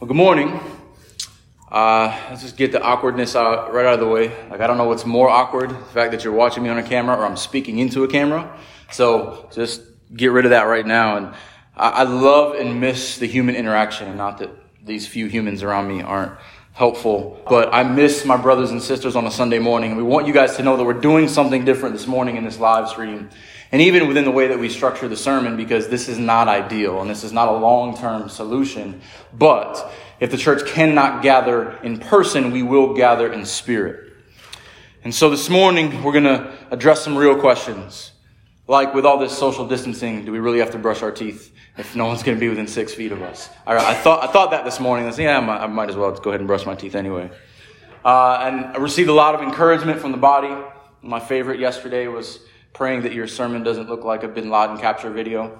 Well, good morning. Uh, let's just get the awkwardness out, right out of the way. Like, I don't know what's more awkward, the fact that you're watching me on a camera or I'm speaking into a camera. So just get rid of that right now. And I, I love and miss the human interaction, and not that these few humans around me aren't helpful, but I miss my brothers and sisters on a Sunday morning. And we want you guys to know that we're doing something different this morning in this live stream. And even within the way that we structure the sermon, because this is not ideal and this is not a long term solution. But if the church cannot gather in person, we will gather in spirit. And so this morning, we're going to address some real questions. Like with all this social distancing, do we really have to brush our teeth if no one's going to be within six feet of us? I, I thought, I thought that this morning. I said, yeah, I might, I might, as well go ahead and brush my teeth anyway. Uh, and I received a lot of encouragement from the body. My favorite yesterday was praying that your sermon doesn't look like a Bin Laden capture video.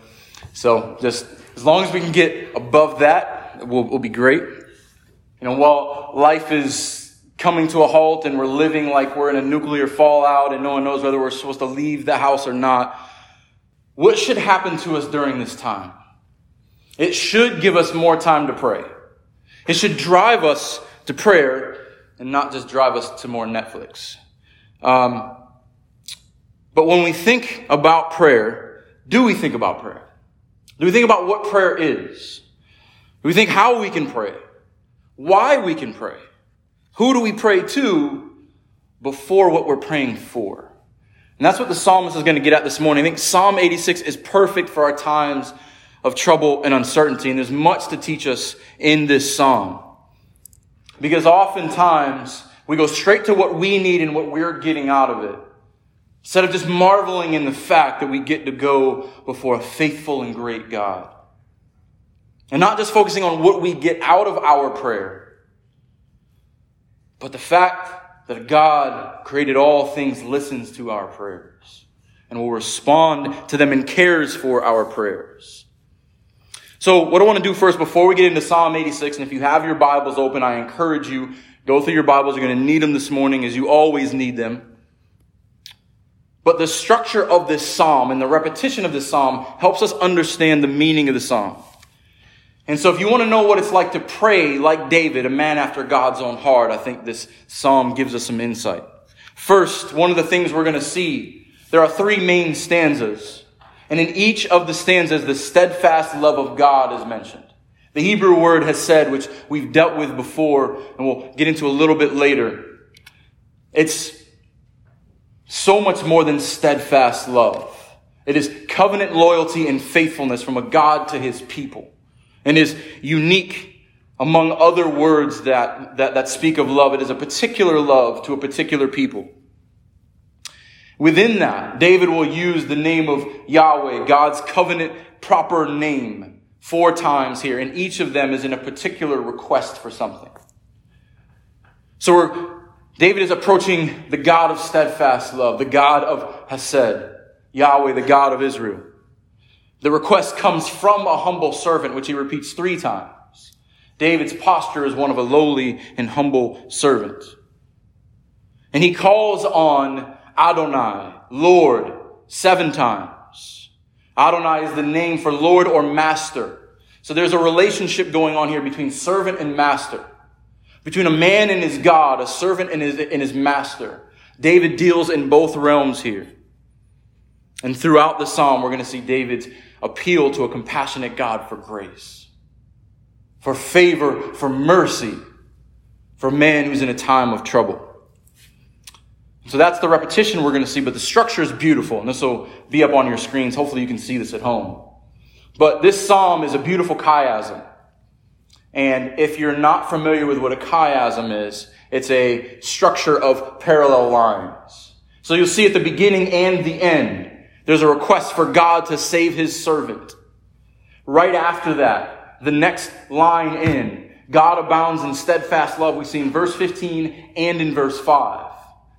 So just as long as we can get above that, we'll, we'll be great. You know, while life is coming to a halt and we're living like we're in a nuclear fallout and no one knows whether we're supposed to leave the house or not, what should happen to us during this time? It should give us more time to pray. It should drive us to prayer and not just drive us to more Netflix. Um, but when we think about prayer, do we think about prayer? Do we think about what prayer is? Do we think how we can pray? Why we can pray? Who do we pray to before what we're praying for? And that's what the psalmist is going to get at this morning. I think Psalm 86 is perfect for our times of trouble and uncertainty. And there's much to teach us in this psalm. Because oftentimes we go straight to what we need and what we're getting out of it. Instead of just marveling in the fact that we get to go before a faithful and great God. And not just focusing on what we get out of our prayer, but the fact that God created all things listens to our prayers and will respond to them and cares for our prayers. So what I want to do first before we get into Psalm 86, and if you have your Bibles open, I encourage you, go through your Bibles. You're going to need them this morning as you always need them. But the structure of this psalm and the repetition of this psalm helps us understand the meaning of the psalm. And so if you want to know what it's like to pray like David, a man after God's own heart, I think this psalm gives us some insight. First, one of the things we're going to see, there are three main stanzas. And in each of the stanzas, the steadfast love of God is mentioned. The Hebrew word Hesed, which we've dealt with before and we'll get into a little bit later. It's so much more than steadfast love. It is covenant loyalty and faithfulness from a God to his people and is unique among other words that, that, that speak of love. It is a particular love to a particular people. Within that, David will use the name of Yahweh, God's covenant proper name, four times here, and each of them is in a particular request for something. So we're David is approaching the God of steadfast love, the God of Hesed, Yahweh, the God of Israel. The request comes from a humble servant, which he repeats three times. David's posture is one of a lowly and humble servant. And he calls on Adonai, Lord, seven times. Adonai is the name for Lord or Master. So there's a relationship going on here between servant and master between a man and his God, a servant and his, and his master. David deals in both realms here. And throughout the psalm, we're going to see David's appeal to a compassionate God for grace, for favor, for mercy, for man who's in a time of trouble. So that's the repetition we're going to see, but the structure is beautiful, and this will be up on your screens. Hopefully, you can see this at home. But this psalm is a beautiful chiasm. And if you're not familiar with what a chiasm is, it's a structure of parallel lines. So you'll see at the beginning and the end, there's a request for God to save his servant. Right after that, the next line in, God abounds in steadfast love, we see in verse 15 and in verse 5.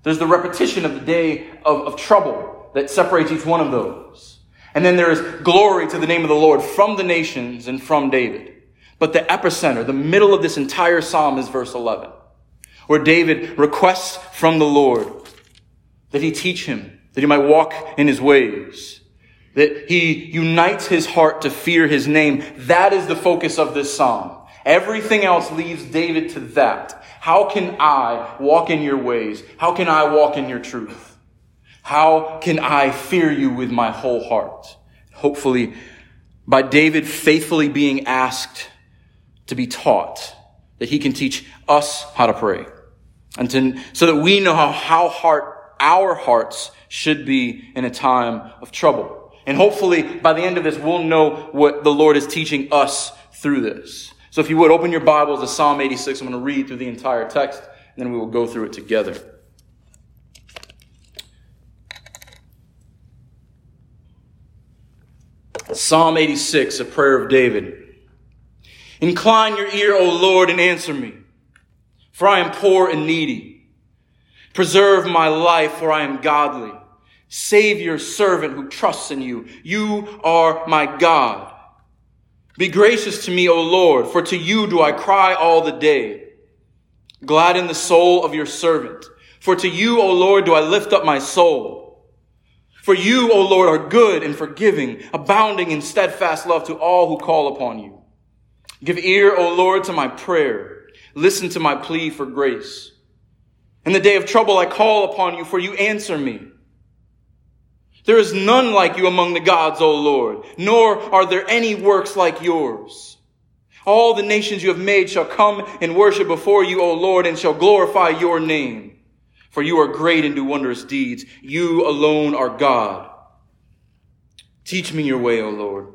There's the repetition of the day of, of trouble that separates each one of those. And then there is glory to the name of the Lord from the nations and from David. But the epicenter, the middle of this entire psalm is verse 11, where David requests from the Lord that he teach him, that he might walk in his ways, that he unites his heart to fear his name. That is the focus of this psalm. Everything else leaves David to that. How can I walk in your ways? How can I walk in your truth? How can I fear you with my whole heart? Hopefully, by David faithfully being asked to be taught, that he can teach us how to pray. And to, so that we know how, how heart, our hearts should be in a time of trouble. And hopefully by the end of this, we'll know what the Lord is teaching us through this. So if you would open your Bibles to Psalm 86, I'm going to read through the entire text, and then we will go through it together. Psalm 86, a prayer of David. Incline your ear, O Lord, and answer me, for I am poor and needy. Preserve my life, for I am godly. Save your servant who trusts in you. You are my God. Be gracious to me, O Lord, for to you do I cry all the day. Gladden the soul of your servant. For to you, O Lord, do I lift up my soul. For you, O Lord, are good and forgiving, abounding in steadfast love to all who call upon you. Give ear, O Lord, to my prayer. Listen to my plea for grace. In the day of trouble, I call upon you, for you answer me. There is none like you among the gods, O Lord, nor are there any works like yours. All the nations you have made shall come and worship before you, O Lord, and shall glorify your name. For you are great and do wondrous deeds. You alone are God. Teach me your way, O Lord,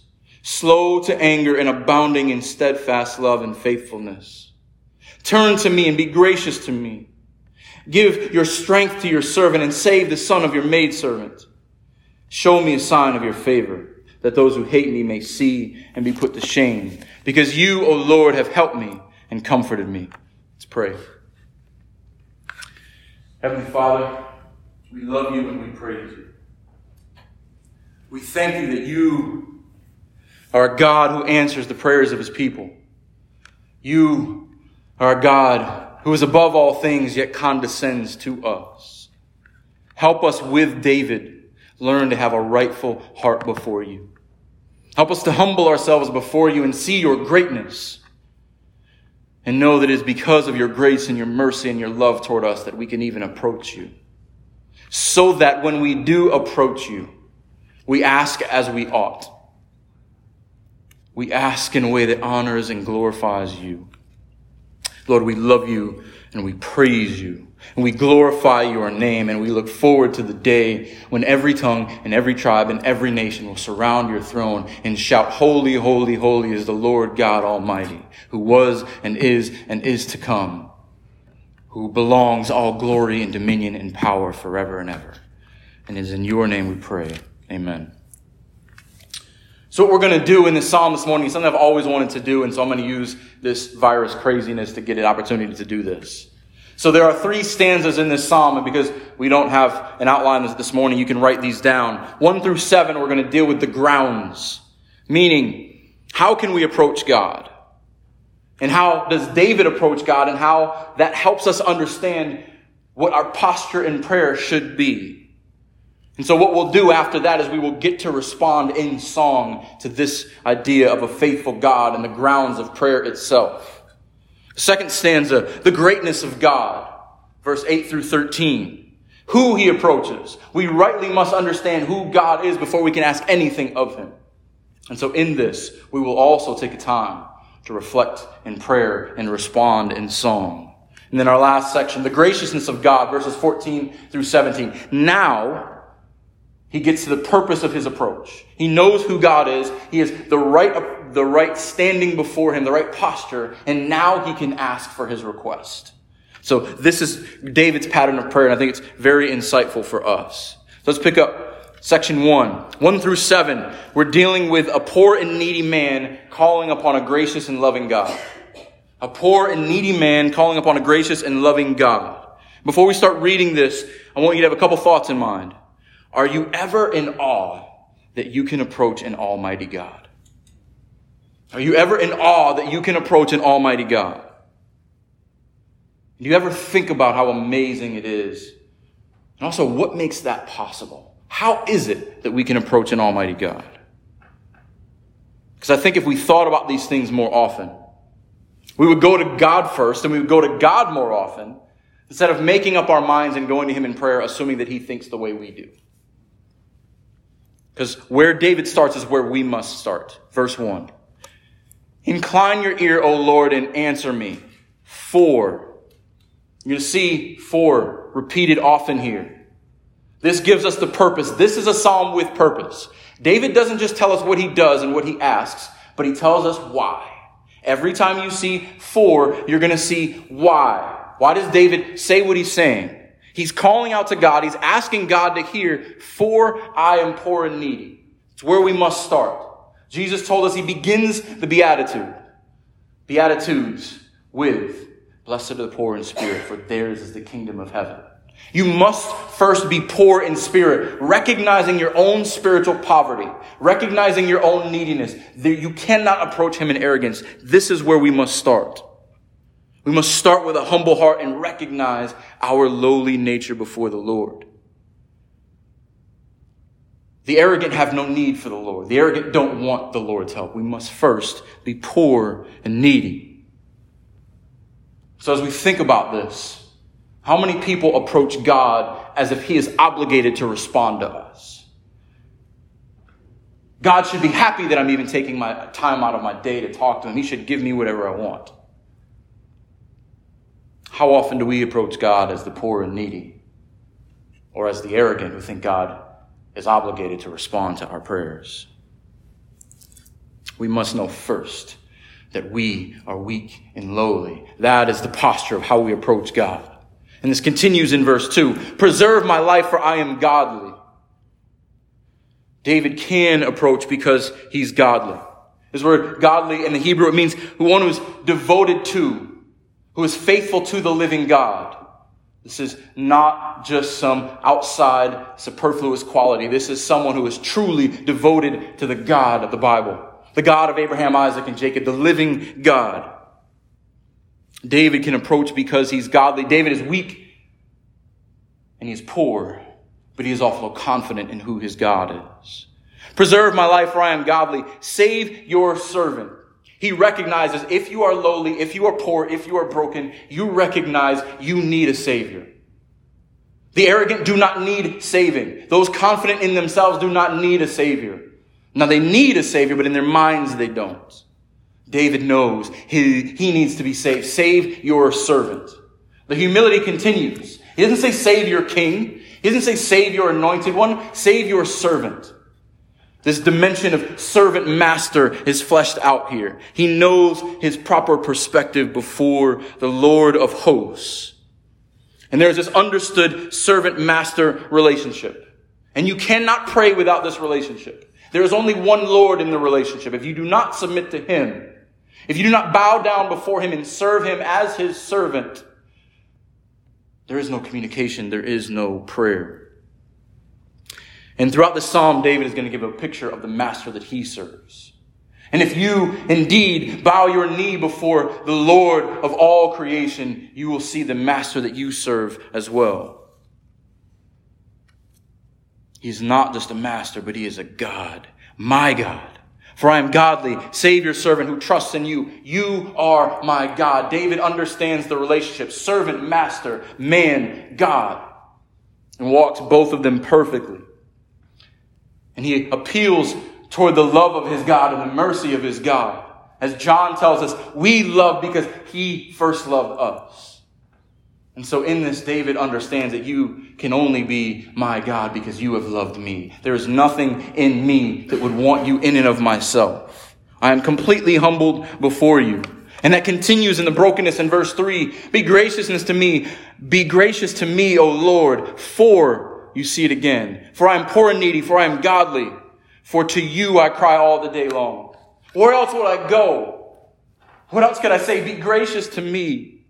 slow to anger and abounding in steadfast love and faithfulness. Turn to me and be gracious to me. Give your strength to your servant and save the son of your maidservant. Show me a sign of your favor, that those who hate me may see and be put to shame. Because you, O Lord, have helped me and comforted me. Let's pray. Heavenly Father, we love you and we praise you. We thank you that you are a God who answers the prayers of his people. You are a God who is above all things yet condescends to us. Help us with David learn to have a rightful heart before you. Help us to humble ourselves before you and see your greatness and know that it is because of your grace and your mercy and your love toward us that we can even approach you. So that when we do approach you, we ask as we ought. We ask in a way that honors and glorifies you. Lord, we love you and we praise you and we glorify your name and we look forward to the day when every tongue and every tribe and every nation will surround your throne and shout, Holy, holy, holy is the Lord God Almighty, who was and is and is to come, who belongs all glory and dominion and power forever and ever. And it is in your name we pray. Amen. So what we're going to do in this psalm this morning is something I've always wanted to do, and so I'm going to use this virus craziness to get an opportunity to do this. So there are three stanzas in this psalm, and because we don't have an outline this morning, you can write these down. One through seven, we're going to deal with the grounds, meaning how can we approach God? And how does David approach God, and how that helps us understand what our posture in prayer should be. And so what we'll do after that is we will get to respond in song to this idea of a faithful God and the grounds of prayer itself. Second stanza, the greatness of God, verse 8 through 13. Who he approaches. We rightly must understand who God is before we can ask anything of him. And so in this, we will also take a time to reflect in prayer and respond in song. And then our last section, the graciousness of God, verses 14 through 17. Now, he gets to the purpose of his approach. He knows who God is. He has the right, the right standing before him, the right posture, and now he can ask for his request. So this is David's pattern of prayer, and I think it's very insightful for us. So let's pick up section one. One through seven. We're dealing with a poor and needy man calling upon a gracious and loving God. A poor and needy man calling upon a gracious and loving God. Before we start reading this, I want you to have a couple thoughts in mind. Are you ever in awe that you can approach an almighty God? Are you ever in awe that you can approach an almighty God? Do you ever think about how amazing it is? And also, what makes that possible? How is it that we can approach an almighty God? Because I think if we thought about these things more often, we would go to God first and we would go to God more often instead of making up our minds and going to Him in prayer, assuming that He thinks the way we do. Because where David starts is where we must start. Verse 1. Incline your ear, O Lord, and answer me. For. you're going to see for repeated often here. This gives us the purpose. This is a psalm with purpose. David doesn't just tell us what he does and what he asks, but he tells us why. Every time you see for, you're going to see why. Why does David say what he's saying? He's calling out to God. He's asking God to hear, for I am poor and needy. It's where we must start. Jesus told us he begins the beatitude, beatitudes with Blessed are the poor in spirit, for theirs is the kingdom of heaven. You must first be poor in spirit, recognizing your own spiritual poverty, recognizing your own neediness. You cannot approach him in arrogance. This is where we must start. We must start with a humble heart and recognize our lowly nature before the Lord. The arrogant have no need for the Lord. The arrogant don't want the Lord's help. We must first be poor and needy. So as we think about this, how many people approach God as if he is obligated to respond to us? God should be happy that I'm even taking my time out of my day to talk to him. He should give me whatever I want. How often do we approach God as the poor and needy or as the arrogant who think God is obligated to respond to our prayers? We must know first that we are weak and lowly. That is the posture of how we approach God. And this continues in verse 2 Preserve my life, for I am godly. David can approach because he's godly. This word godly in the Hebrew, it means one who's devoted to, who is faithful to the living God. This is not just some outside superfluous quality. This is someone who is truly devoted to the God of the Bible the God of Abraham, Isaac, and Jacob, the living God. David can approach because he's godly. David is weak and he's poor, but he is also confident in who his God is. Preserve my life, for I am godly. Save your servant. He recognizes if you are lowly, if you are poor, if you are broken, you recognize you need a savior. The arrogant do not need saving. Those confident in themselves do not need a savior. Now they need a savior, but in their minds they don't. David knows he, he needs to be saved. Save your servant. The humility continues. He doesn't say save your king. He doesn't say save your anointed one. Save your servant. This dimension of servant master is fleshed out here. He knows his proper perspective before the Lord of hosts. And there's this understood servant master relationship. And you cannot pray without this relationship. There is only one Lord in the relationship. If you do not submit to Him, if you do not bow down before Him and serve Him as His servant, there is no communication, there is no prayer. And throughout the psalm, David is going to give a picture of the master that he serves. And if you indeed bow your knee before the Lord of all creation, you will see the master that you serve as well. He's not just a master, but he is a God, my God. For I am godly, Savior, servant who trusts in you. You are my God. David understands the relationship servant, master, man, God, and walks both of them perfectly. And he appeals toward the love of his God and the mercy of his God. As John tells us, we love because he first loved us. And so in this, David understands that you can only be my God because you have loved me. There is nothing in me that would want you in and of myself. I am completely humbled before you. And that continues in the brokenness in verse three. Be graciousness to me. Be gracious to me, O Lord, for you see it again. For I am poor and needy, for I am godly. For to you I cry all the day long. Where else would I go? What else could I say? Be gracious to me.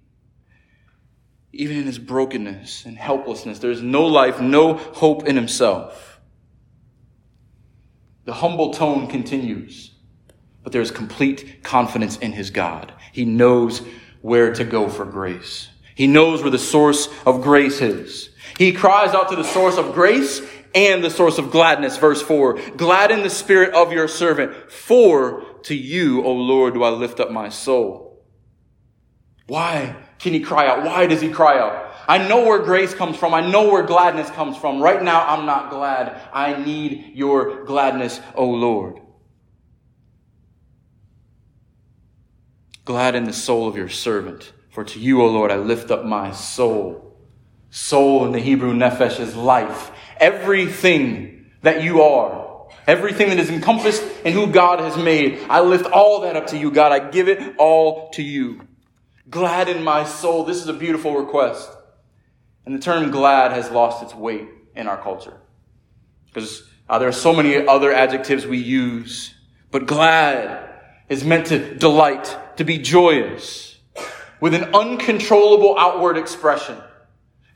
Even in his brokenness and helplessness, there's no life, no hope in himself. The humble tone continues, but there's complete confidence in his God. He knows where to go for grace. He knows where the source of grace is. He cries out to the source of grace and the source of gladness. Verse 4 Gladden the spirit of your servant, for to you, O Lord, do I lift up my soul. Why can he cry out? Why does he cry out? I know where grace comes from. I know where gladness comes from. Right now, I'm not glad. I need your gladness, O Lord. Gladden the soul of your servant, for to you, O Lord, I lift up my soul. Soul in the Hebrew nephesh is life. Everything that you are, everything that is encompassed in who God has made, I lift all that up to you, God. I give it all to you. Glad in my soul. This is a beautiful request. And the term glad has lost its weight in our culture. Because uh, there are so many other adjectives we use. But glad is meant to delight, to be joyous, with an uncontrollable outward expression.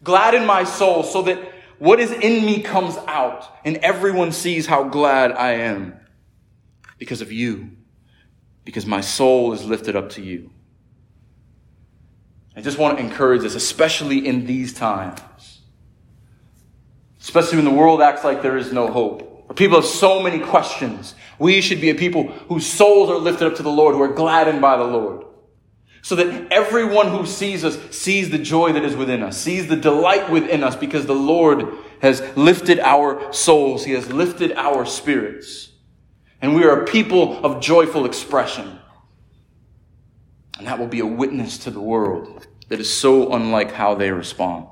Glad in my soul so that what is in me comes out and everyone sees how glad I am because of you, because my soul is lifted up to you. I just want to encourage us, especially in these times, especially when the world acts like there is no hope, or people have so many questions. We should be a people whose souls are lifted up to the Lord, who are gladdened by the Lord. So that everyone who sees us sees the joy that is within us, sees the delight within us, because the Lord has lifted our souls. He has lifted our spirits. And we are a people of joyful expression. And that will be a witness to the world that is so unlike how they respond.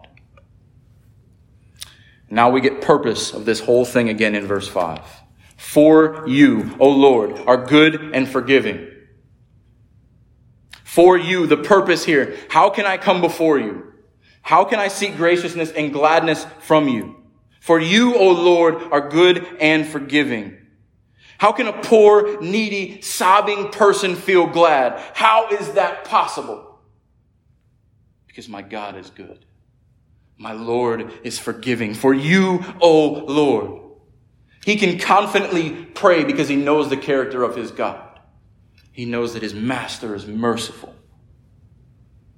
Now we get purpose of this whole thing again in verse 5. For you, O Lord, are good and forgiving. For you, the purpose here. How can I come before you? How can I seek graciousness and gladness from you? For you, O Lord, are good and forgiving. How can a poor, needy, sobbing person feel glad? How is that possible? Because my God is good. My Lord is forgiving. For you, O Lord. He can confidently pray because he knows the character of his God. He knows that his master is merciful.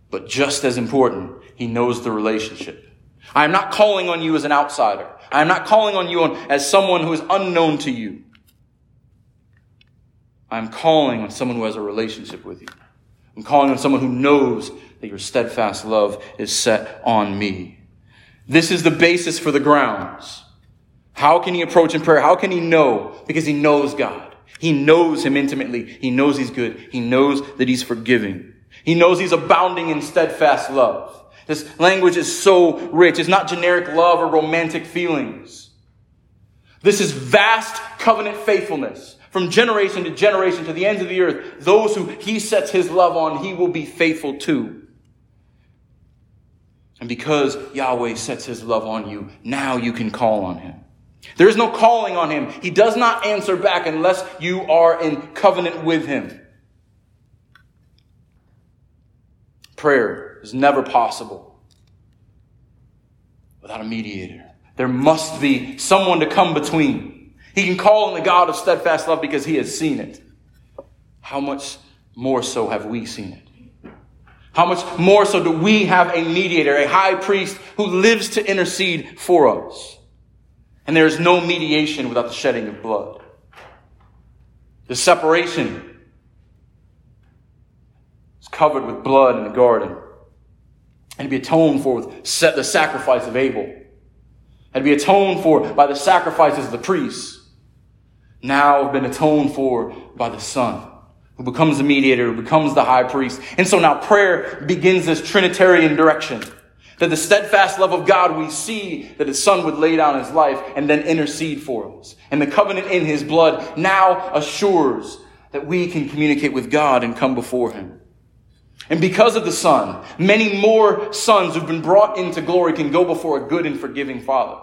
But just as important, he knows the relationship. I am not calling on you as an outsider. I am not calling on you as someone who is unknown to you. I'm calling on someone who has a relationship with you. I'm calling on someone who knows that your steadfast love is set on me. This is the basis for the grounds. How can he approach in prayer? How can he know? Because he knows God. He knows him intimately. He knows he's good. He knows that he's forgiving. He knows he's abounding in steadfast love. This language is so rich. It's not generic love or romantic feelings. This is vast covenant faithfulness from generation to generation to the ends of the earth, those who he sets his love on, he will be faithful to. And because Yahweh sets his love on you, now you can call on him. There is no calling on him. He does not answer back unless you are in covenant with him. Prayer is never possible without a mediator. There must be someone to come between. He can call on the God of steadfast love because he has seen it. How much more so have we seen it? How much more so do we have a mediator, a high priest who lives to intercede for us? And there is no mediation without the shedding of blood. The separation is covered with blood in the garden and to be atoned for with the sacrifice of Abel, and to be atoned for by the sacrifices of the priests now have been atoned for by the Son, who becomes the mediator, who becomes the high priest. And so now prayer begins this Trinitarian direction. That the steadfast love of God, we see that his son would lay down his life and then intercede for us. And the covenant in his blood now assures that we can communicate with God and come before him. And because of the son, many more sons who've been brought into glory can go before a good and forgiving father.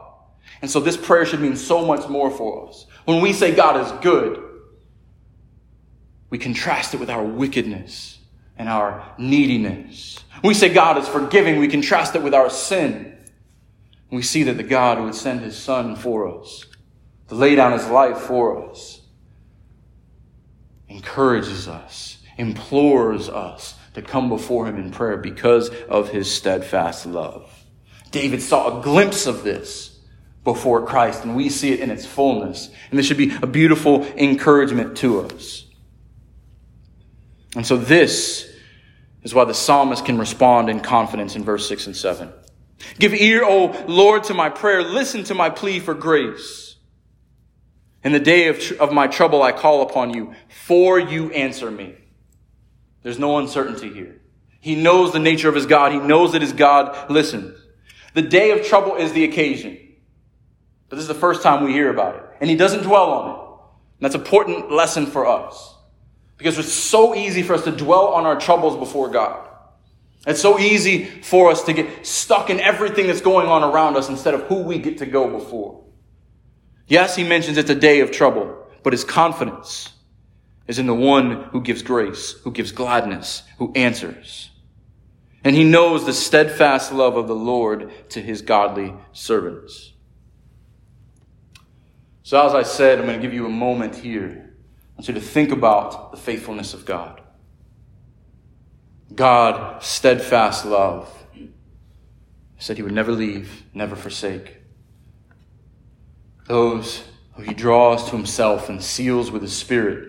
And so this prayer should mean so much more for us. When we say God is good, we contrast it with our wickedness. And our neediness. We say God is forgiving, we contrast it with our sin. We see that the God who would send his son for us, to lay down his life for us, encourages us, implores us to come before him in prayer because of his steadfast love. David saw a glimpse of this before Christ, and we see it in its fullness. And this should be a beautiful encouragement to us. And so, this is why the psalmist can respond in confidence in verse 6 and 7. Give ear, O Lord, to my prayer. Listen to my plea for grace. In the day of, tr- of my trouble, I call upon you, for you answer me. There's no uncertainty here. He knows the nature of his God. He knows that his God listens. The day of trouble is the occasion. But this is the first time we hear about it. And he doesn't dwell on it. And that's an important lesson for us. Because it's so easy for us to dwell on our troubles before God. It's so easy for us to get stuck in everything that's going on around us instead of who we get to go before. Yes, he mentions it's a day of trouble, but his confidence is in the one who gives grace, who gives gladness, who answers. And he knows the steadfast love of the Lord to his godly servants. So, as I said, I'm going to give you a moment here. Want you to think about the faithfulness of God. God, steadfast love. Said he would never leave, never forsake. Those who he draws to himself and seals with his spirit,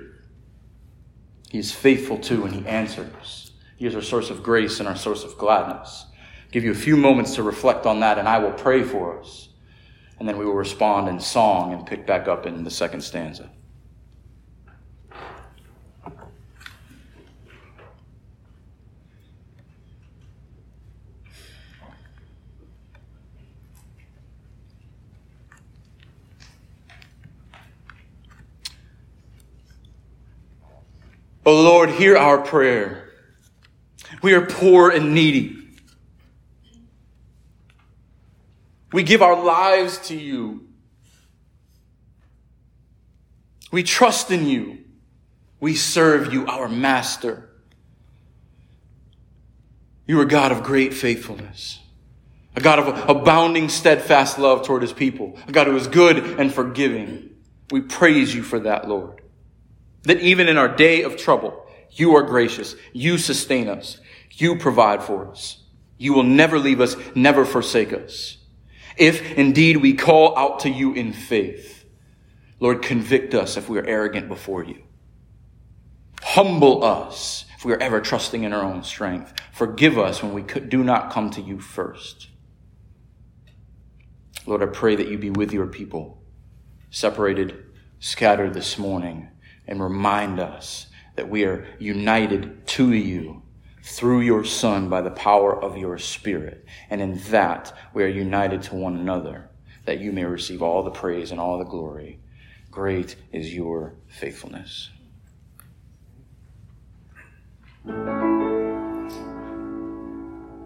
he is faithful to and he answers. He is our source of grace and our source of gladness. I'll give you a few moments to reflect on that, and I will pray for us. And then we will respond in song and pick back up in the second stanza. O Lord, hear our prayer. We are poor and needy. We give our lives to you. We trust in you. We serve you, our master. You are God of great faithfulness, a God of abounding steadfast love toward his people, a God who is good and forgiving. We praise you for that, Lord. That even in our day of trouble, you are gracious. You sustain us. You provide for us. You will never leave us, never forsake us. If indeed we call out to you in faith, Lord, convict us if we are arrogant before you. Humble us if we are ever trusting in our own strength. Forgive us when we do not come to you first. Lord, I pray that you be with your people, separated, scattered this morning and remind us that we are united to you through your Son by the power of your Spirit. And in that, we are united to one another, that you may receive all the praise and all the glory. Great is your faithfulness.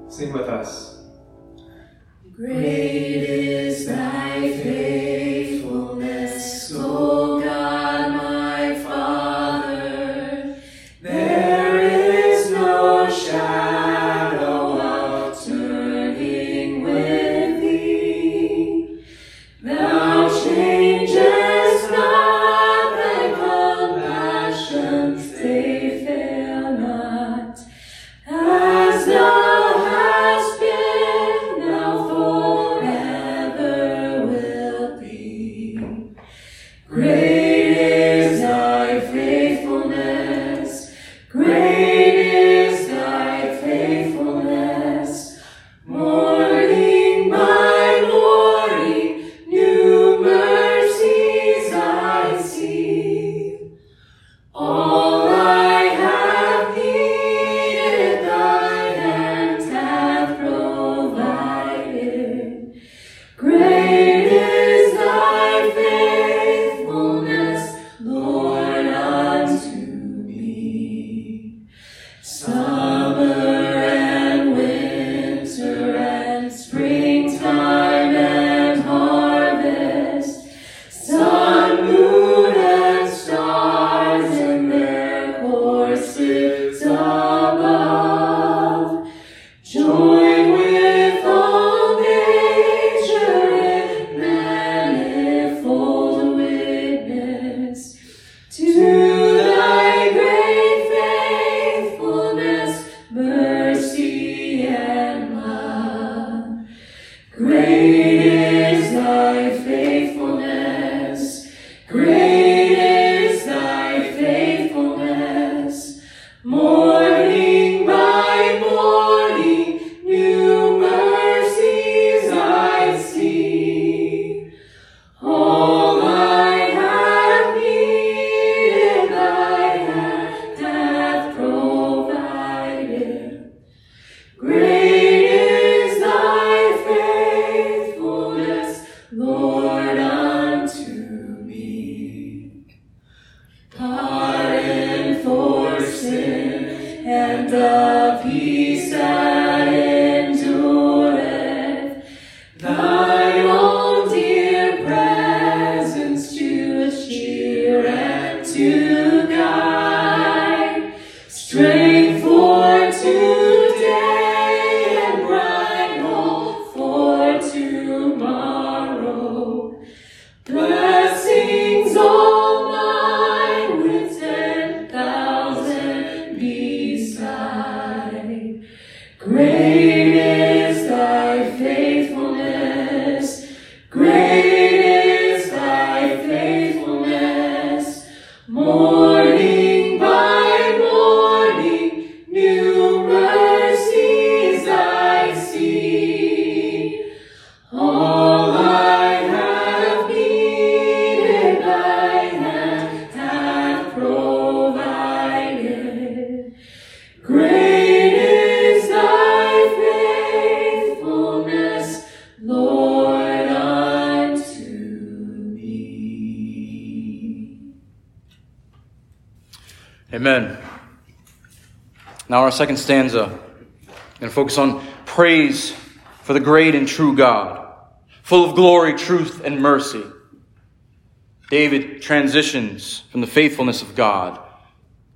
Sing with us. Great is thy faithfulness, our second stanza, to focus on praise for the great and true God, full of glory, truth, and mercy. David transitions from the faithfulness of God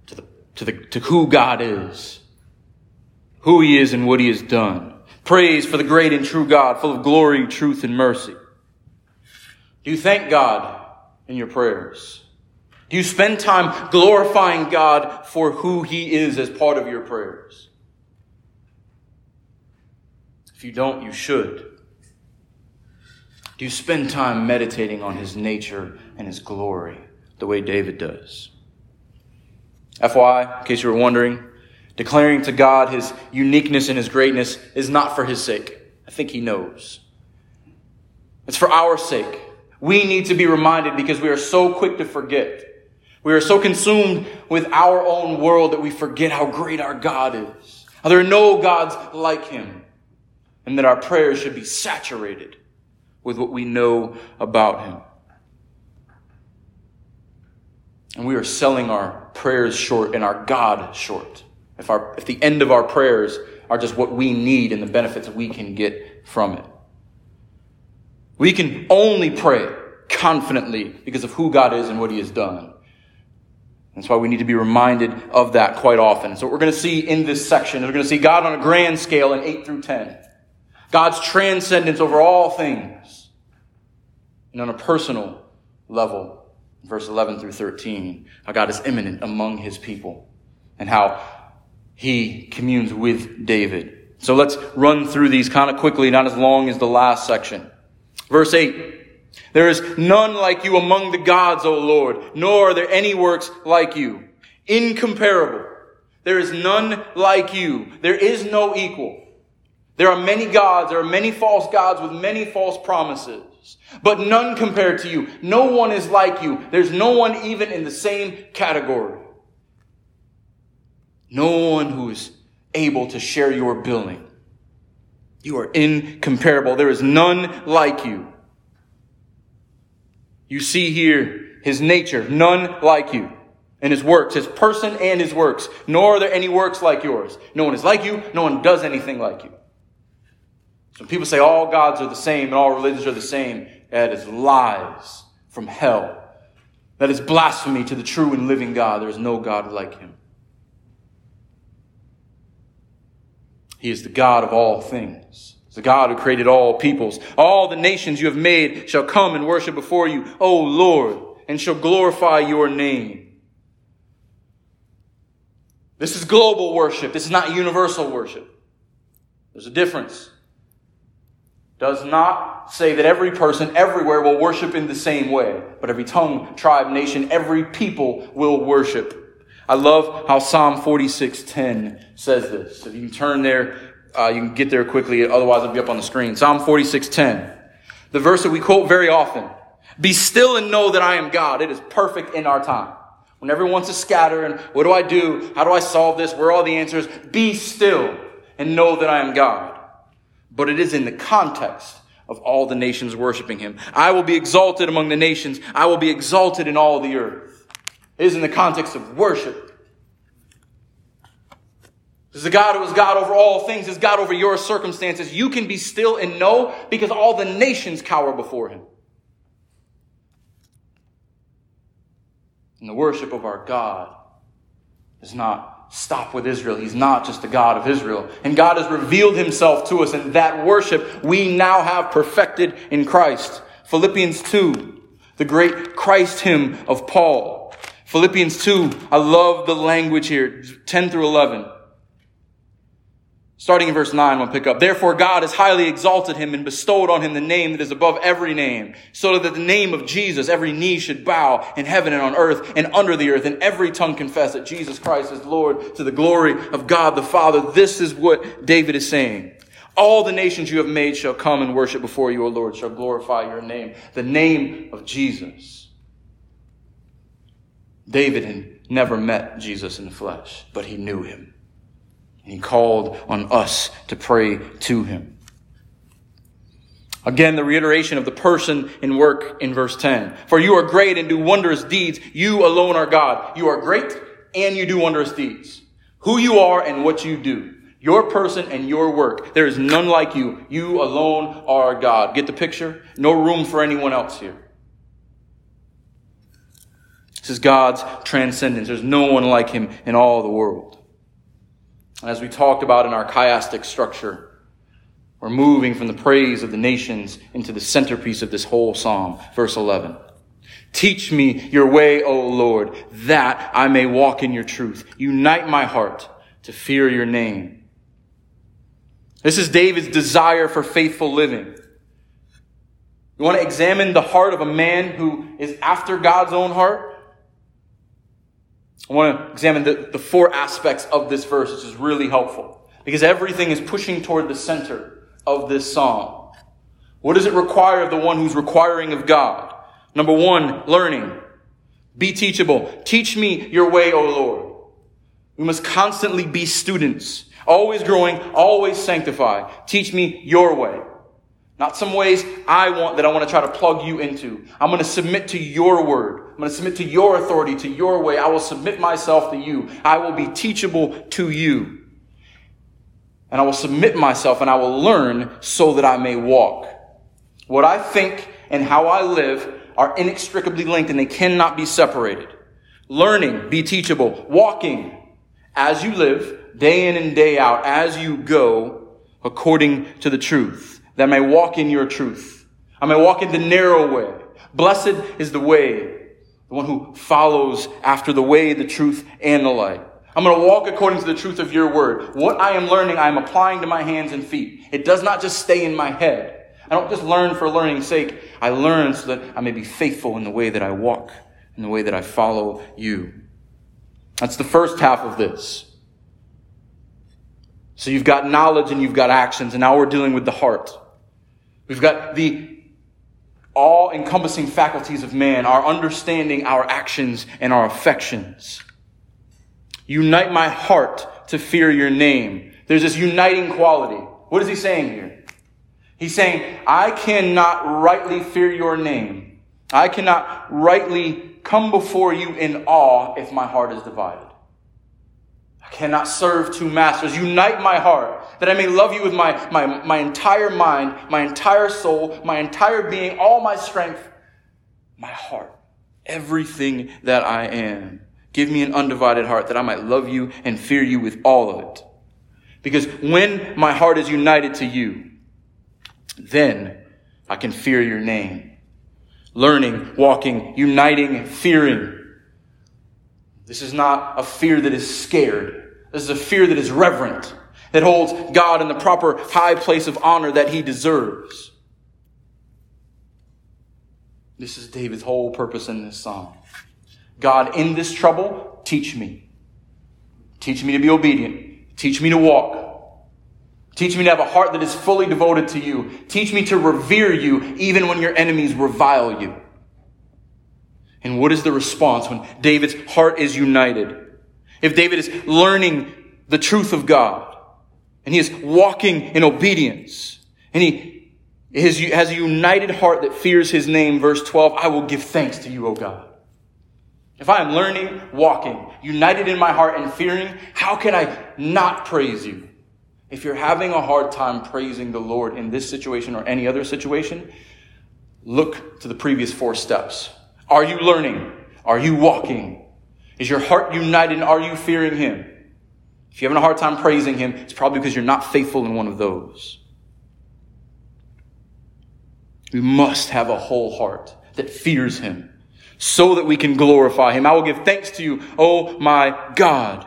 to, the, to, the, to who God is, who He is, and what He has done. Praise for the great and true God, full of glory, truth, and mercy. Do you thank God in your prayers? Do you spend time glorifying God for who He is as part of your prayers? If you don't, you should. Do you spend time meditating on His nature and His glory the way David does? FYI, in case you were wondering, declaring to God His uniqueness and His greatness is not for His sake. I think He knows. It's for our sake. We need to be reminded because we are so quick to forget. We are so consumed with our own world that we forget how great our God is. How there are no gods like Him. And that our prayers should be saturated with what we know about Him. And we are selling our prayers short and our God short. If, our, if the end of our prayers are just what we need and the benefits we can get from it. We can only pray confidently because of who God is and what He has done. That's why we need to be reminded of that quite often. So what we're going to see in this section is we're going to see God on a grand scale in 8 through 10. God's transcendence over all things. And on a personal level, verse 11 through 13, how God is immanent among his people and how he communes with David. So let's run through these kind of quickly, not as long as the last section. Verse 8. There is none like you among the gods, O Lord, nor are there any works like you. Incomparable. There is none like you. There is no equal. There are many gods, there are many false gods with many false promises, but none compared to you. No one is like you. There's no one even in the same category. No one who is able to share your billing. You are incomparable. There is none like you. You see here his nature, none like you. And his works, his person and his works. Nor are there any works like yours. No one is like you. No one does anything like you. So people say all gods are the same and all religions are the same. That is lies from hell. That is blasphemy to the true and living God. There is no God like him. He is the God of all things. He's the God who created all peoples. All the nations you have made shall come and worship before you, O Lord, and shall glorify your name. This is global worship. This is not universal worship. There's a difference. Does not say that every person everywhere will worship in the same way, but every tongue, tribe, nation, every people will worship. I love how Psalm 46:10 says this. If you can turn there, uh, you can get there quickly. Otherwise, it'll be up on the screen. Psalm 46:10, the verse that we quote very often. Be still and know that I am God. It is perfect in our time. When everyone wants to scatter and what do I do? How do I solve this? Where are all the answers? Be still and know that I am God. But it is in the context of all the nations worshiping him. I will be exalted among the nations. I will be exalted in all the earth. It is in the context of worship. Is God who is God over all things, is God over your circumstances. You can be still and know because all the nations cower before him. And the worship of our God does not stop with Israel. He's not just the God of Israel. And God has revealed himself to us, and that worship we now have perfected in Christ. Philippians 2, the great Christ hymn of Paul. Philippians 2, I love the language here, 10 through 11. Starting in verse 9, we'll pick up. Therefore God has highly exalted him and bestowed on him the name that is above every name, so that the name of Jesus every knee should bow in heaven and on earth and under the earth, and every tongue confess that Jesus Christ is Lord to the glory of God the Father. This is what David is saying. All the nations you have made shall come and worship before you, O Lord, shall glorify your name. The name of Jesus. David had never met Jesus in the flesh, but he knew him. He called on us to pray to him. Again, the reiteration of the person and work in verse 10. For you are great and do wondrous deeds. You alone are God. You are great and you do wondrous deeds. Who you are and what you do. Your person and your work. There is none like you. You alone are God. Get the picture? No room for anyone else here. This is God's transcendence. There's no one like him in all the world. As we talked about in our chiastic structure, we're moving from the praise of the nations into the centerpiece of this whole psalm. Verse 11. Teach me your way, O Lord, that I may walk in your truth. Unite my heart to fear your name. This is David's desire for faithful living. You want to examine the heart of a man who is after God's own heart? I want to examine the, the four aspects of this verse, which is really helpful because everything is pushing toward the center of this psalm. What does it require of the one who's requiring of God? Number one, learning. Be teachable. Teach me your way, O Lord. We must constantly be students, always growing, always sanctify. Teach me your way. Not some ways I want that I want to try to plug you into. I'm going to submit to your word. I'm going to submit to your authority, to your way. I will submit myself to you. I will be teachable to you. And I will submit myself and I will learn so that I may walk. What I think and how I live are inextricably linked and they cannot be separated. Learning, be teachable. Walking as you live, day in and day out, as you go according to the truth that I may walk in your truth. I may walk in the narrow way. Blessed is the way, the one who follows after the way, the truth, and the light. I'm going to walk according to the truth of your word. What I am learning, I am applying to my hands and feet. It does not just stay in my head. I don't just learn for learning's sake. I learn so that I may be faithful in the way that I walk, in the way that I follow you. That's the first half of this. So you've got knowledge and you've got actions, and now we're dealing with the heart. We've got the all encompassing faculties of man, our understanding, our actions, and our affections. Unite my heart to fear your name. There's this uniting quality. What is he saying here? He's saying, I cannot rightly fear your name. I cannot rightly come before you in awe if my heart is divided cannot serve two masters. Unite my heart that I may love you with my, my, my entire mind, my entire soul, my entire being, all my strength, my heart, everything that I am. Give me an undivided heart that I might love you and fear you with all of it. Because when my heart is united to you, then I can fear your name. Learning, walking, uniting, fearing. This is not a fear that is scared. This is a fear that is reverent, that holds God in the proper high place of honor that he deserves. This is David's whole purpose in this psalm. God, in this trouble, teach me. Teach me to be obedient. Teach me to walk. Teach me to have a heart that is fully devoted to you. Teach me to revere you even when your enemies revile you. And what is the response when David's heart is united? If David is learning the truth of God, And he is walking in obedience. And he has a united heart that fears his name. Verse 12, I will give thanks to you, O God. If I am learning, walking, united in my heart and fearing, how can I not praise you? If you're having a hard time praising the Lord in this situation or any other situation, look to the previous four steps. Are you learning? Are you walking? Is your heart united? and Are you fearing Him? If you're having a hard time praising Him, it's probably because you're not faithful in one of those. We must have a whole heart that fears Him so that we can glorify Him. I will give thanks to you, oh my God,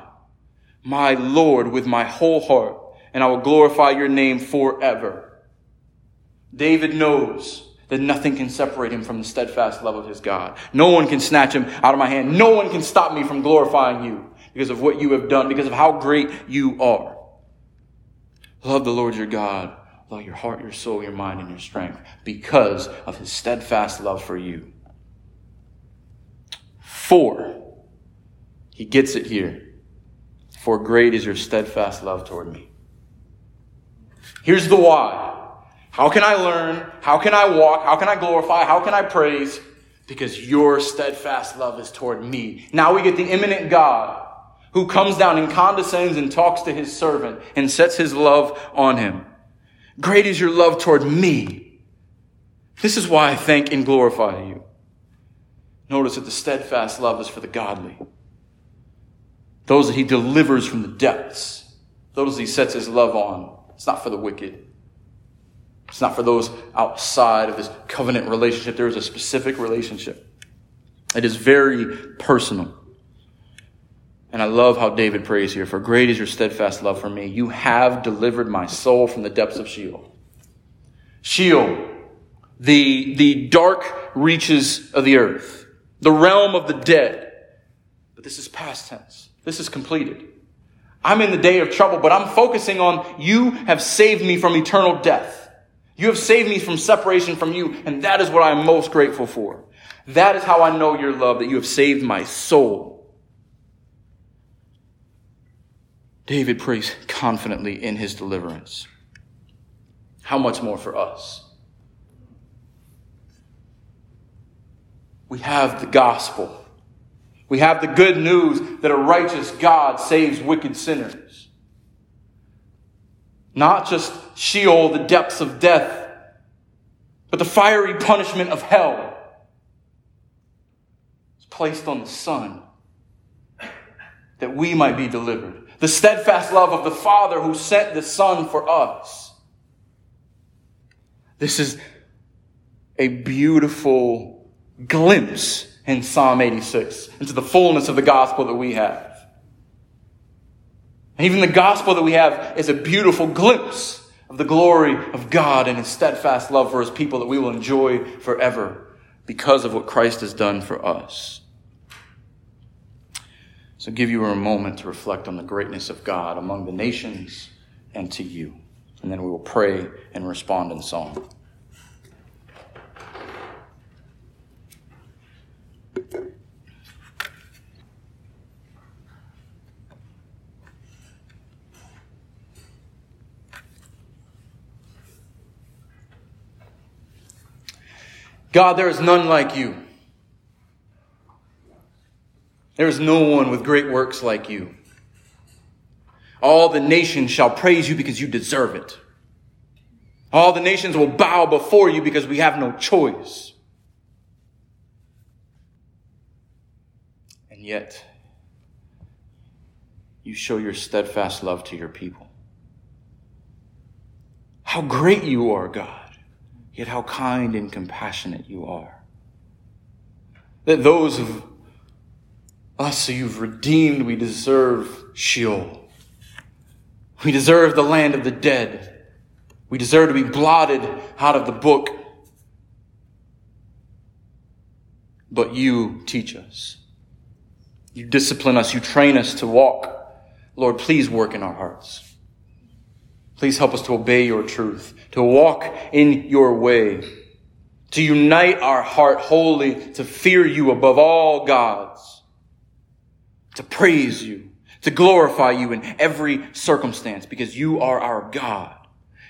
my Lord, with my whole heart, and I will glorify your name forever. David knows that nothing can separate him from the steadfast love of his God. No one can snatch him out of my hand. No one can stop me from glorifying you because of what you have done, because of how great you are. Love the Lord your God with all your heart, your soul, your mind, and your strength because of his steadfast love for you. Four, he gets it here. For great is your steadfast love toward me. Here's the why. How can I learn? How can I walk? How can I glorify? How can I praise? Because your steadfast love is toward me. Now we get the immanent God who comes down and condescends and talks to his servant and sets his love on him. Great is your love toward me. This is why I thank and glorify you. Notice that the steadfast love is for the godly. Those that he delivers from the depths. Those he sets his love on. It's not for the wicked. It's not for those outside of this covenant relationship. There is a specific relationship. It is very personal. And I love how David prays here, for great is your steadfast love for me. You have delivered my soul from the depths of Sheol. Sheol, the, the dark reaches of the earth, the realm of the dead. But this is past tense. This is completed. I'm in the day of trouble, but I'm focusing on you have saved me from eternal death. You have saved me from separation from you, and that is what I am most grateful for. That is how I know your love, that you have saved my soul. David prays confidently in his deliverance. How much more for us? We have the gospel. We have the good news that a righteous God saves wicked sinners. Not just Sheol, the depths of death, but the fiery punishment of hell is placed on the Son that we might be delivered. The steadfast love of the Father who sent the Son for us. This is a beautiful glimpse in Psalm 86 into the fullness of the gospel that we have. And even the gospel that we have is a beautiful glimpse of the glory of God and his steadfast love for his people that we will enjoy forever because of what Christ has done for us. So give you a moment to reflect on the greatness of God among the nations and to you. And then we will pray and respond in song. God, there is none like you. There is no one with great works like you. All the nations shall praise you because you deserve it. All the nations will bow before you because we have no choice. And yet, you show your steadfast love to your people. How great you are, God yet how kind and compassionate you are. That those of us who you've redeemed, we deserve Sheol. We deserve the land of the dead. We deserve to be blotted out of the book. But you teach us. You discipline us. You train us to walk. Lord, please work in our hearts. Please help us to obey your truth, to walk in your way, to unite our heart wholly, to fear you above all gods, to praise you, to glorify you in every circumstance because you are our God.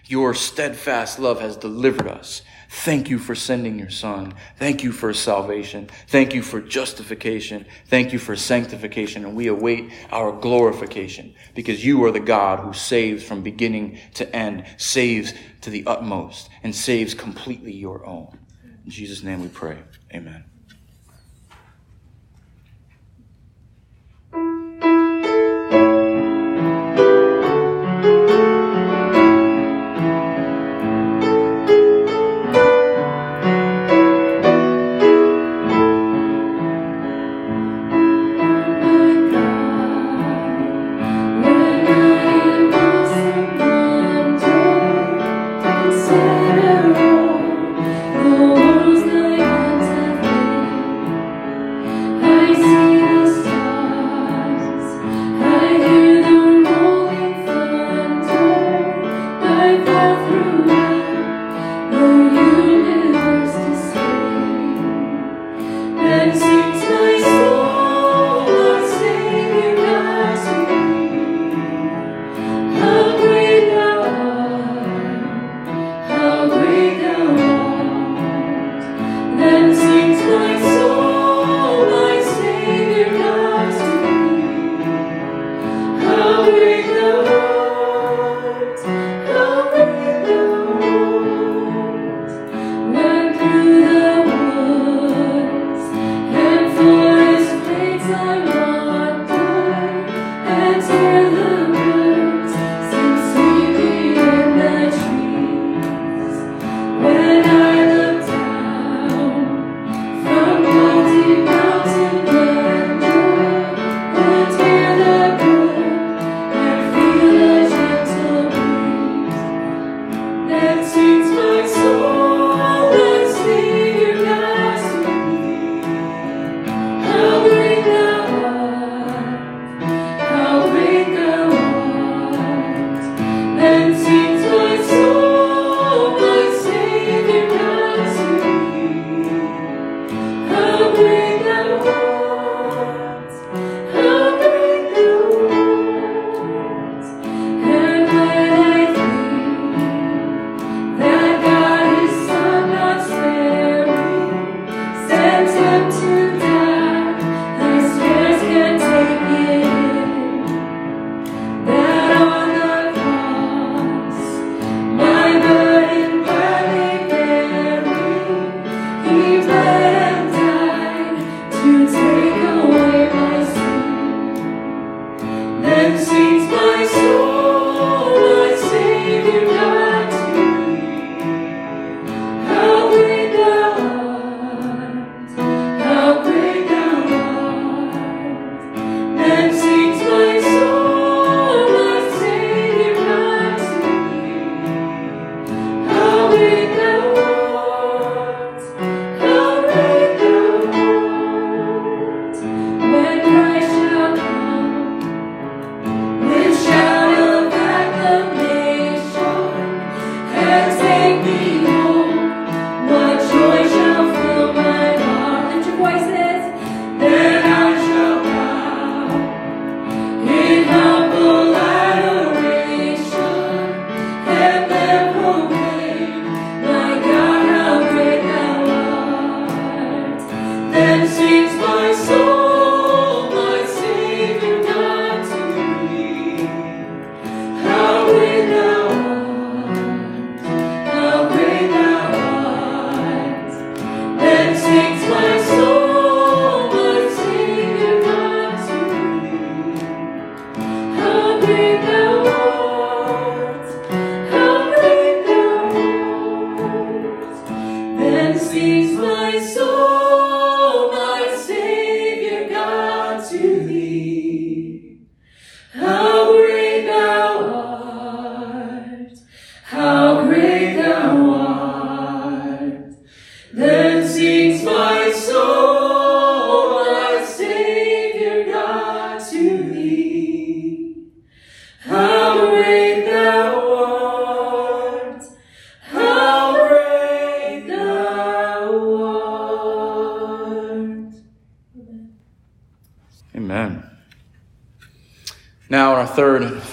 Your steadfast love has delivered us. Thank you for sending your son. Thank you for salvation. Thank you for justification. Thank you for sanctification. And we await our glorification because you are the God who saves from beginning to end, saves to the utmost, and saves completely your own. In Jesus' name we pray. Amen.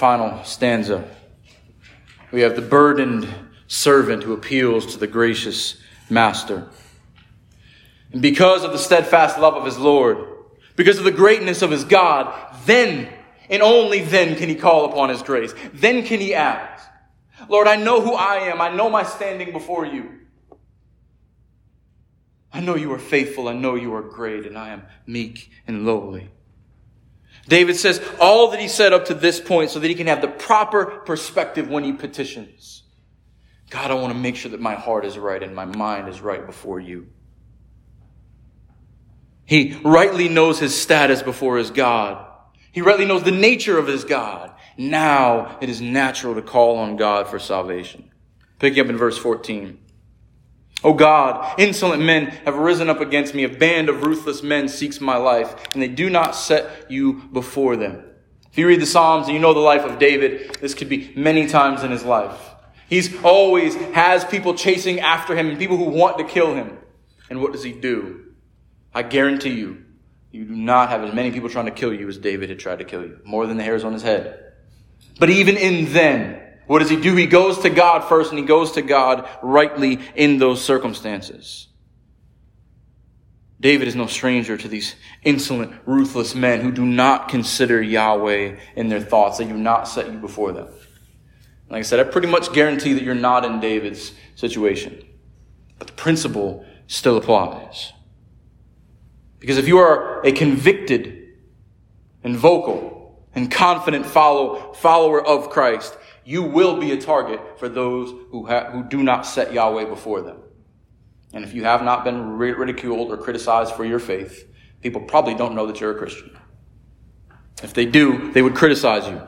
Final stanza, we have the burdened servant who appeals to the gracious master. And because of the steadfast love of his Lord, because of the greatness of his God, then and only then can he call upon his grace. Then can he ask, Lord, I know who I am. I know my standing before you. I know you are faithful. I know you are great, and I am meek and lowly. David says all that he said up to this point so that he can have the proper perspective when he petitions. God, I want to make sure that my heart is right and my mind is right before you. He rightly knows his status before his God. He rightly knows the nature of his God. Now it is natural to call on God for salvation. Picking up in verse 14. O God, insolent men have risen up against me. A band of ruthless men seeks my life, and they do not set you before them. If you read the Psalms and you know the life of David, this could be many times in his life. He's always has people chasing after him and people who want to kill him. And what does he do? I guarantee you, you do not have as many people trying to kill you as David had tried to kill you. More than the hairs on his head. But even in then, what does he do? He goes to God first and he goes to God rightly in those circumstances. David is no stranger to these insolent, ruthless men who do not consider Yahweh in their thoughts. They do not set you before them. Like I said, I pretty much guarantee that you're not in David's situation. But the principle still applies. Because if you are a convicted and vocal and confident follow, follower of Christ, you will be a target for those who, ha- who do not set Yahweh before them. And if you have not been ridiculed or criticized for your faith, people probably don't know that you're a Christian. If they do, they would criticize you.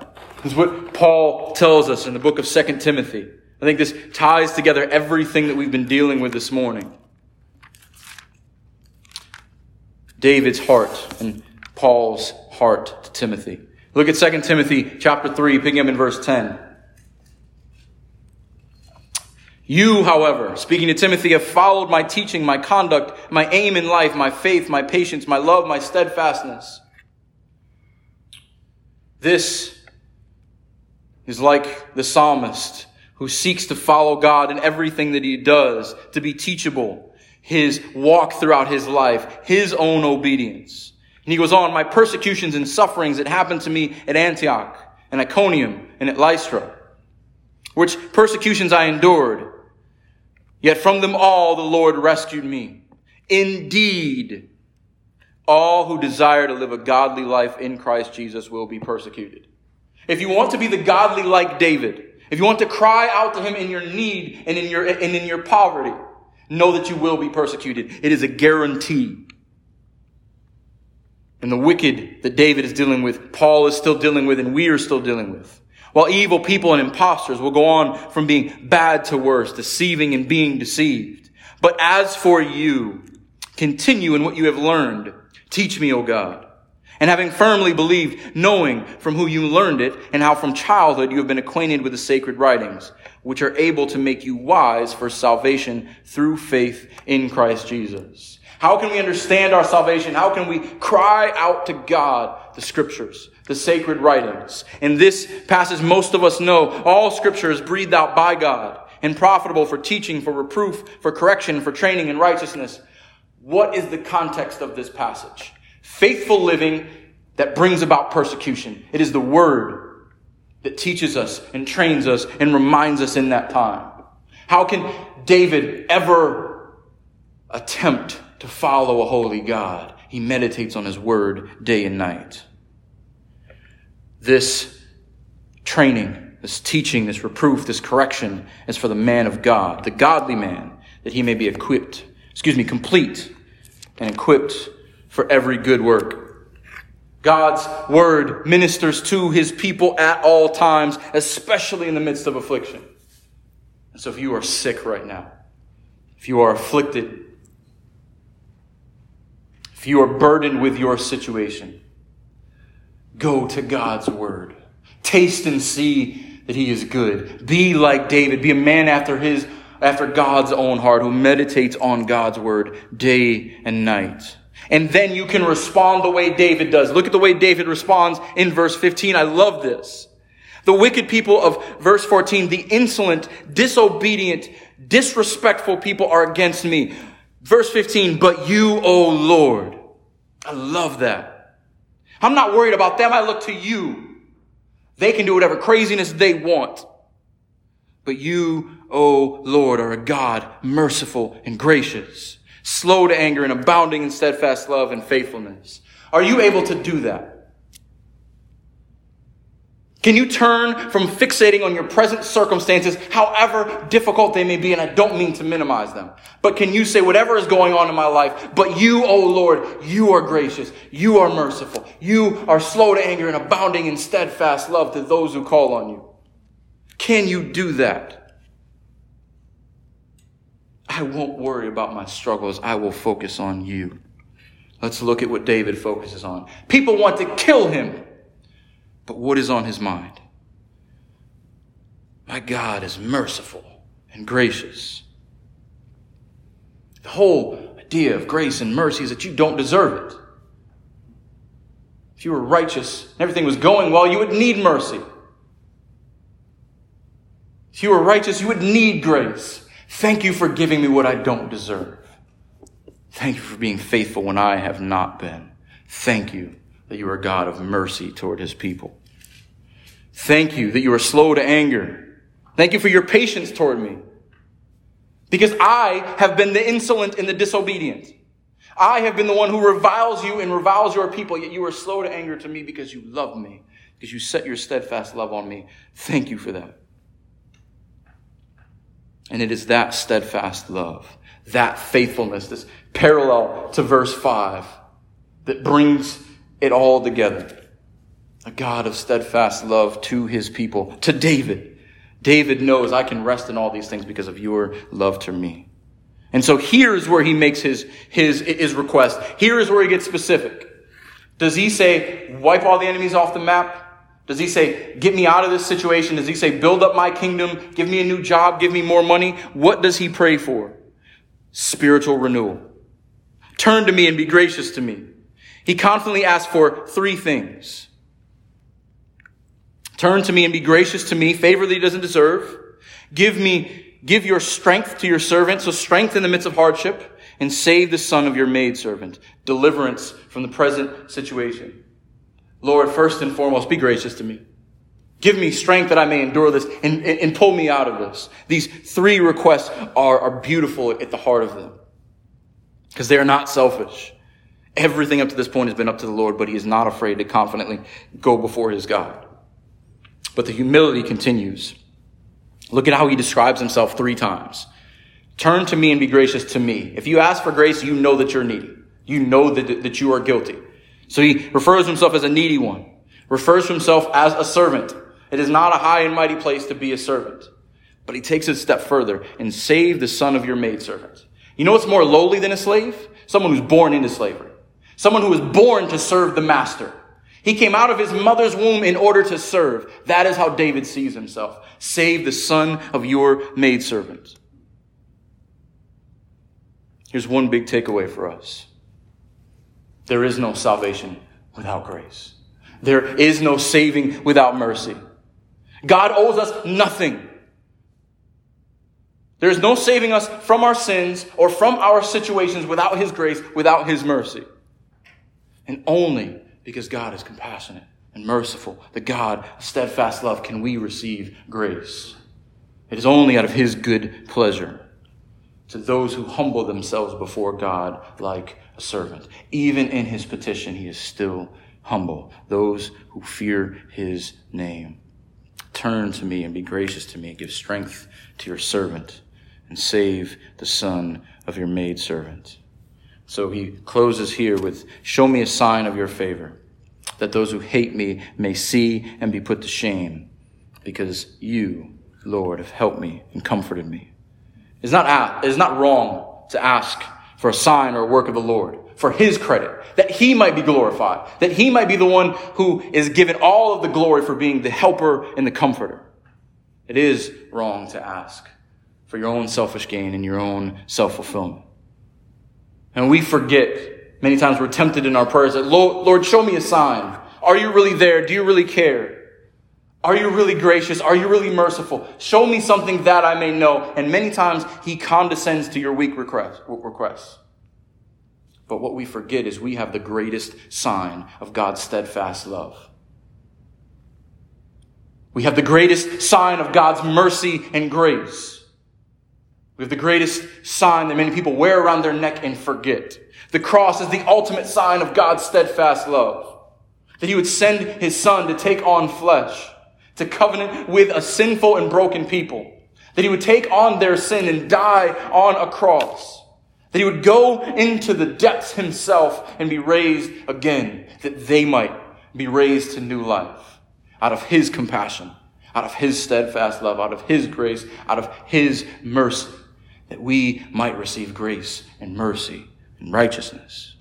This is what Paul tells us in the book of 2 Timothy. I think this ties together everything that we've been dealing with this morning. David's heart and Paul's heart to Timothy. Look at 2 Timothy chapter 3, picking up in verse 10. You, however, speaking to Timothy, have followed my teaching, my conduct, my aim in life, my faith, my patience, my love, my steadfastness. This is like the psalmist who seeks to follow God in everything that he does, to be teachable, his walk throughout his life, his own obedience. And he goes on, my persecutions and sufferings that happened to me at Antioch and Iconium and at Lystra, which persecutions I endured, Yet from them all the Lord rescued me. Indeed, all who desire to live a godly life in Christ Jesus will be persecuted. If you want to be the godly like David, if you want to cry out to him in your need and in your, and in your poverty, know that you will be persecuted. It is a guarantee. And the wicked that David is dealing with, Paul is still dealing with, and we are still dealing with. While evil people and impostors will go on from being bad to worse, deceiving and being deceived. But as for you, continue in what you have learned. Teach me, O God. And having firmly believed, knowing from who you learned it, and how from childhood you have been acquainted with the sacred writings, which are able to make you wise for salvation through faith in Christ Jesus. How can we understand our salvation? How can we cry out to God? The scriptures the sacred writings. In this passage, most of us know all scripture is breathed out by God and profitable for teaching, for reproof, for correction, for training in righteousness. What is the context of this passage? Faithful living that brings about persecution. It is the word that teaches us and trains us and reminds us in that time. How can David ever attempt to follow a holy God? He meditates on his word day and night this training, this teaching, this reproof, this correction is for the man of God, the godly man, that he may be equipped, excuse me, complete and equipped for every good work. God's word ministers to his people at all times, especially in the midst of affliction. And so if you are sick right now, if you are afflicted, if you are burdened with your situation, Go to God's word. Taste and see that he is good. Be like David. Be a man after his, after God's own heart who meditates on God's word day and night. And then you can respond the way David does. Look at the way David responds in verse 15. I love this. The wicked people of verse 14, the insolent, disobedient, disrespectful people are against me. Verse 15, but you, O Lord. I love that. I'm not worried about them. I look to you. They can do whatever craziness they want. But you, O Lord, are a God merciful and gracious, slow to anger and abounding in steadfast love and faithfulness. Are you able to do that? Can you turn from fixating on your present circumstances, however difficult they may be, and I don't mean to minimize them, but can you say whatever is going on in my life, but you, O Lord, you are gracious, you are merciful, you are slow to anger and abounding in steadfast love to those who call on you. Can you do that? I won't worry about my struggles. I will focus on you. Let's look at what David focuses on. People want to kill him. But what is on his mind? My God is merciful and gracious. The whole idea of grace and mercy is that you don't deserve it. If you were righteous and everything was going well, you would need mercy. If you were righteous, you would need grace. Thank you for giving me what I don't deserve. Thank you for being faithful when I have not been. Thank you that you are a God of mercy toward his people. Thank you that you are slow to anger. Thank you for your patience toward me. Because I have been the insolent and the disobedient. I have been the one who reviles you and reviles your people, yet you are slow to anger to me because you love me, because you set your steadfast love on me. Thank you for that. And it is that steadfast love, that faithfulness, this parallel to verse 5 that brings it all together. A God of steadfast love to his people, to David. David knows I can rest in all these things because of your love to me. And so here's where he makes his, his, his request. Here is where he gets specific. Does he say, wipe all the enemies off the map? Does he say, get me out of this situation? Does he say, build up my kingdom? Give me a new job? Give me more money? What does he pray for? Spiritual renewal. Turn to me and be gracious to me. He confidently asks for three things. Turn to me and be gracious to me, favor that he doesn't deserve. Give me, give your strength to your servant, so strength in the midst of hardship, and save the son of your maidservant. Deliverance from the present situation. Lord, first and foremost, be gracious to me. Give me strength that I may endure this and, and, and pull me out of this. These three requests are, are beautiful at the heart of them. Because they are not selfish. Everything up to this point has been up to the Lord, but he is not afraid to confidently go before his God. But the humility continues. Look at how he describes himself three times. Turn to me and be gracious to me. If you ask for grace, you know that you're needy. You know that, that you are guilty. So he refers to himself as a needy one, refers to himself as a servant. It is not a high and mighty place to be a servant. But he takes it a step further and save the son of your maidservant. You know what's more lowly than a slave? Someone who's born into slavery. Someone who was born to serve the master. He came out of his mother's womb in order to serve. That is how David sees himself. Save the son of your maidservant. Here's one big takeaway for us. There is no salvation without grace. There is no saving without mercy. God owes us nothing. There is no saving us from our sins or from our situations without His grace, without His mercy. And only because God is compassionate and merciful, the God of steadfast love, can we receive grace. It is only out of His good pleasure to those who humble themselves before God like a servant. Even in His petition, He is still humble. Those who fear His name. Turn to me and be gracious to me. and Give strength to your servant and save the son of your maidservant. So he closes here with, Show me a sign of your favor, that those who hate me may see and be put to shame, because you, Lord, have helped me and comforted me. It's not, it's not wrong to ask for a sign or a work of the Lord, for his credit, that he might be glorified, that he might be the one who is given all of the glory for being the helper and the comforter. It is wrong to ask for your own selfish gain and your own self fulfillment. And we forget Many times we're tempted in our prayers that, Lord, show me a sign. Are you really there? Do you really care? Are you really gracious? Are you really merciful? Show me something that I may know. And many times he condescends to your weak request, requests. But what we forget is we have the greatest sign of God's steadfast love. We have the greatest sign of God's mercy and grace. We have the greatest sign that many people wear around their neck and forget. The cross is the ultimate sign of God's steadfast love. That he would send his son to take on flesh, to covenant with a sinful and broken people. That he would take on their sin and die on a cross. That he would go into the depths himself and be raised again, that they might be raised to new life out of his compassion, out of his steadfast love, out of his grace, out of his mercy, that we might receive grace and mercy and righteousness.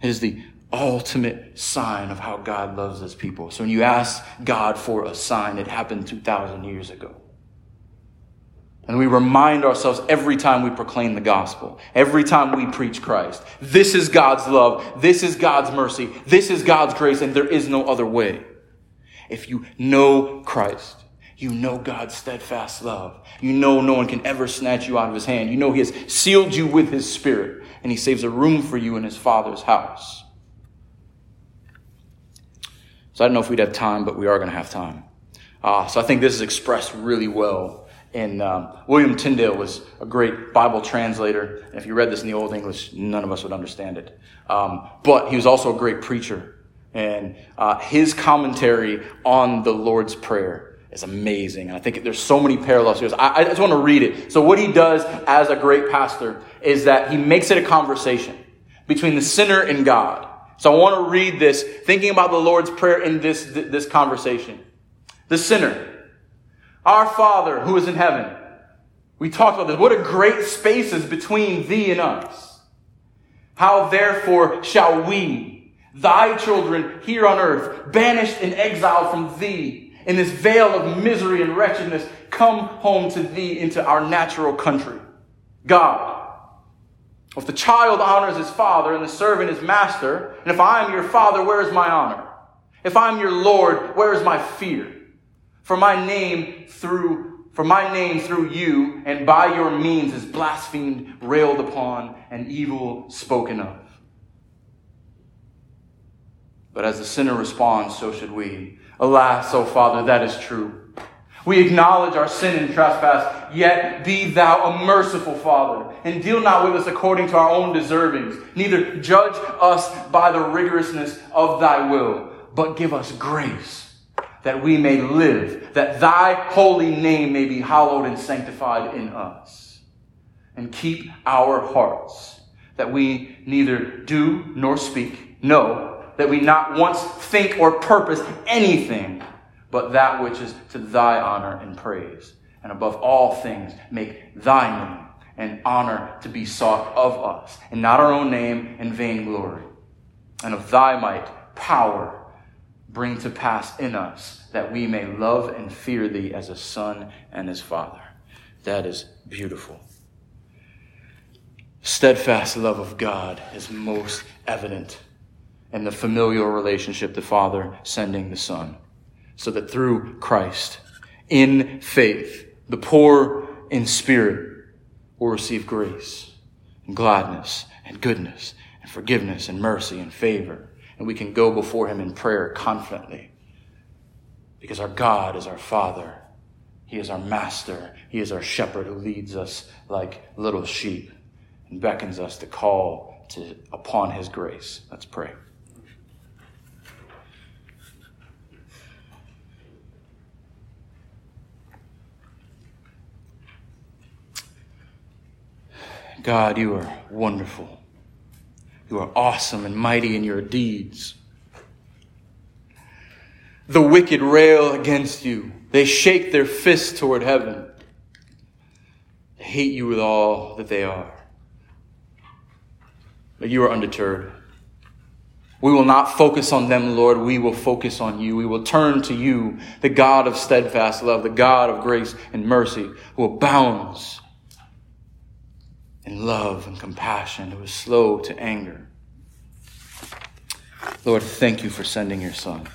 It is the ultimate sign of how God loves his people. So when you ask God for a sign, it happened 2,000 years ago. And we remind ourselves every time we proclaim the gospel, every time we preach Christ. This is God's love. This is God's mercy. This is God's grace, and there is no other way. If you know Christ, you know God's steadfast love. You know no one can ever snatch you out of his hand. You know he has sealed you with his spirit, and he saves a room for you in his father's house. So I don't know if we'd have time, but we are going to have time. Uh, so I think this is expressed really well and um, William Tyndale was a great Bible translator. And if you read this in the Old English, none of us would understand it. Um, but he was also a great preacher. And uh, his commentary on the Lord's Prayer is amazing. And I think there's so many parallels here. I, I just want to read it. So what he does as a great pastor is that he makes it a conversation between the sinner and God. So I want to read this, thinking about the Lord's Prayer in this, this conversation. The sinner, our Father who is in heaven. We talked about this. What a great space is between thee and us. How therefore shall we, thy children here on earth, banished in exile from thee, in this vale of misery and wretchedness, come home to thee into our natural country? God. If the child honors his father and the servant his master, and if I am your father, where is my honor? If I am your Lord, where is my fear? For my name through, for my name through you and by your means is blasphemed, railed upon, and evil spoken of. But as the sinner responds, so should we. Alas, O Father, that is true. We acknowledge our sin and trespass, yet be thou a merciful Father, and deal not with us according to our own deservings, neither judge us by the rigorousness of thy will, but give us grace that we may live, that thy holy name may be hallowed and sanctified in us. And keep our hearts, that we neither do nor speak, no, that we not once think or purpose anything but that which is to thy honor and praise. And above all things, make thy name and honor to be sought of us, and not our own name and vain glory. And of thy might, power, bring to pass in us that we may love and fear thee as a son and as father. That is beautiful. Steadfast love of God is most evident in the familial relationship, the Father sending the Son, so that through Christ, in faith, the poor in spirit will receive grace and gladness and goodness and forgiveness and mercy and favor and we can go before Him in prayer confidently. Because our God is our Father. He is our Master. He is our shepherd who leads us like little sheep and beckons us to call to, upon His grace. Let's pray. God, you are wonderful. You are awesome and mighty in your deeds. The wicked rail against you. They shake their fists toward heaven. They hate you with all that they are. But you are undeterred. We will not focus on them, Lord. We will focus on you. We will turn to you, the God of steadfast love, the God of grace and mercy, who abounds in love and compassion, who is slow to anger. Lord, thank you for sending your Son.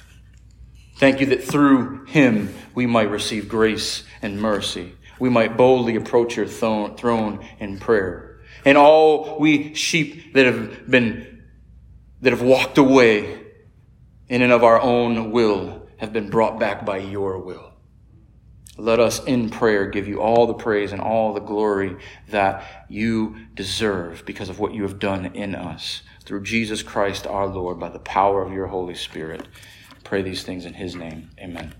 Thank you that through him we might receive grace and mercy. We might boldly approach your throne in prayer. And all we sheep that have been, that have walked away in and of our own will have been brought back by your will. Let us in prayer give you all the praise and all the glory that you deserve because of what you have done in us through Jesus Christ our Lord by the power of your Holy Spirit. Pray these things in his name. Amen.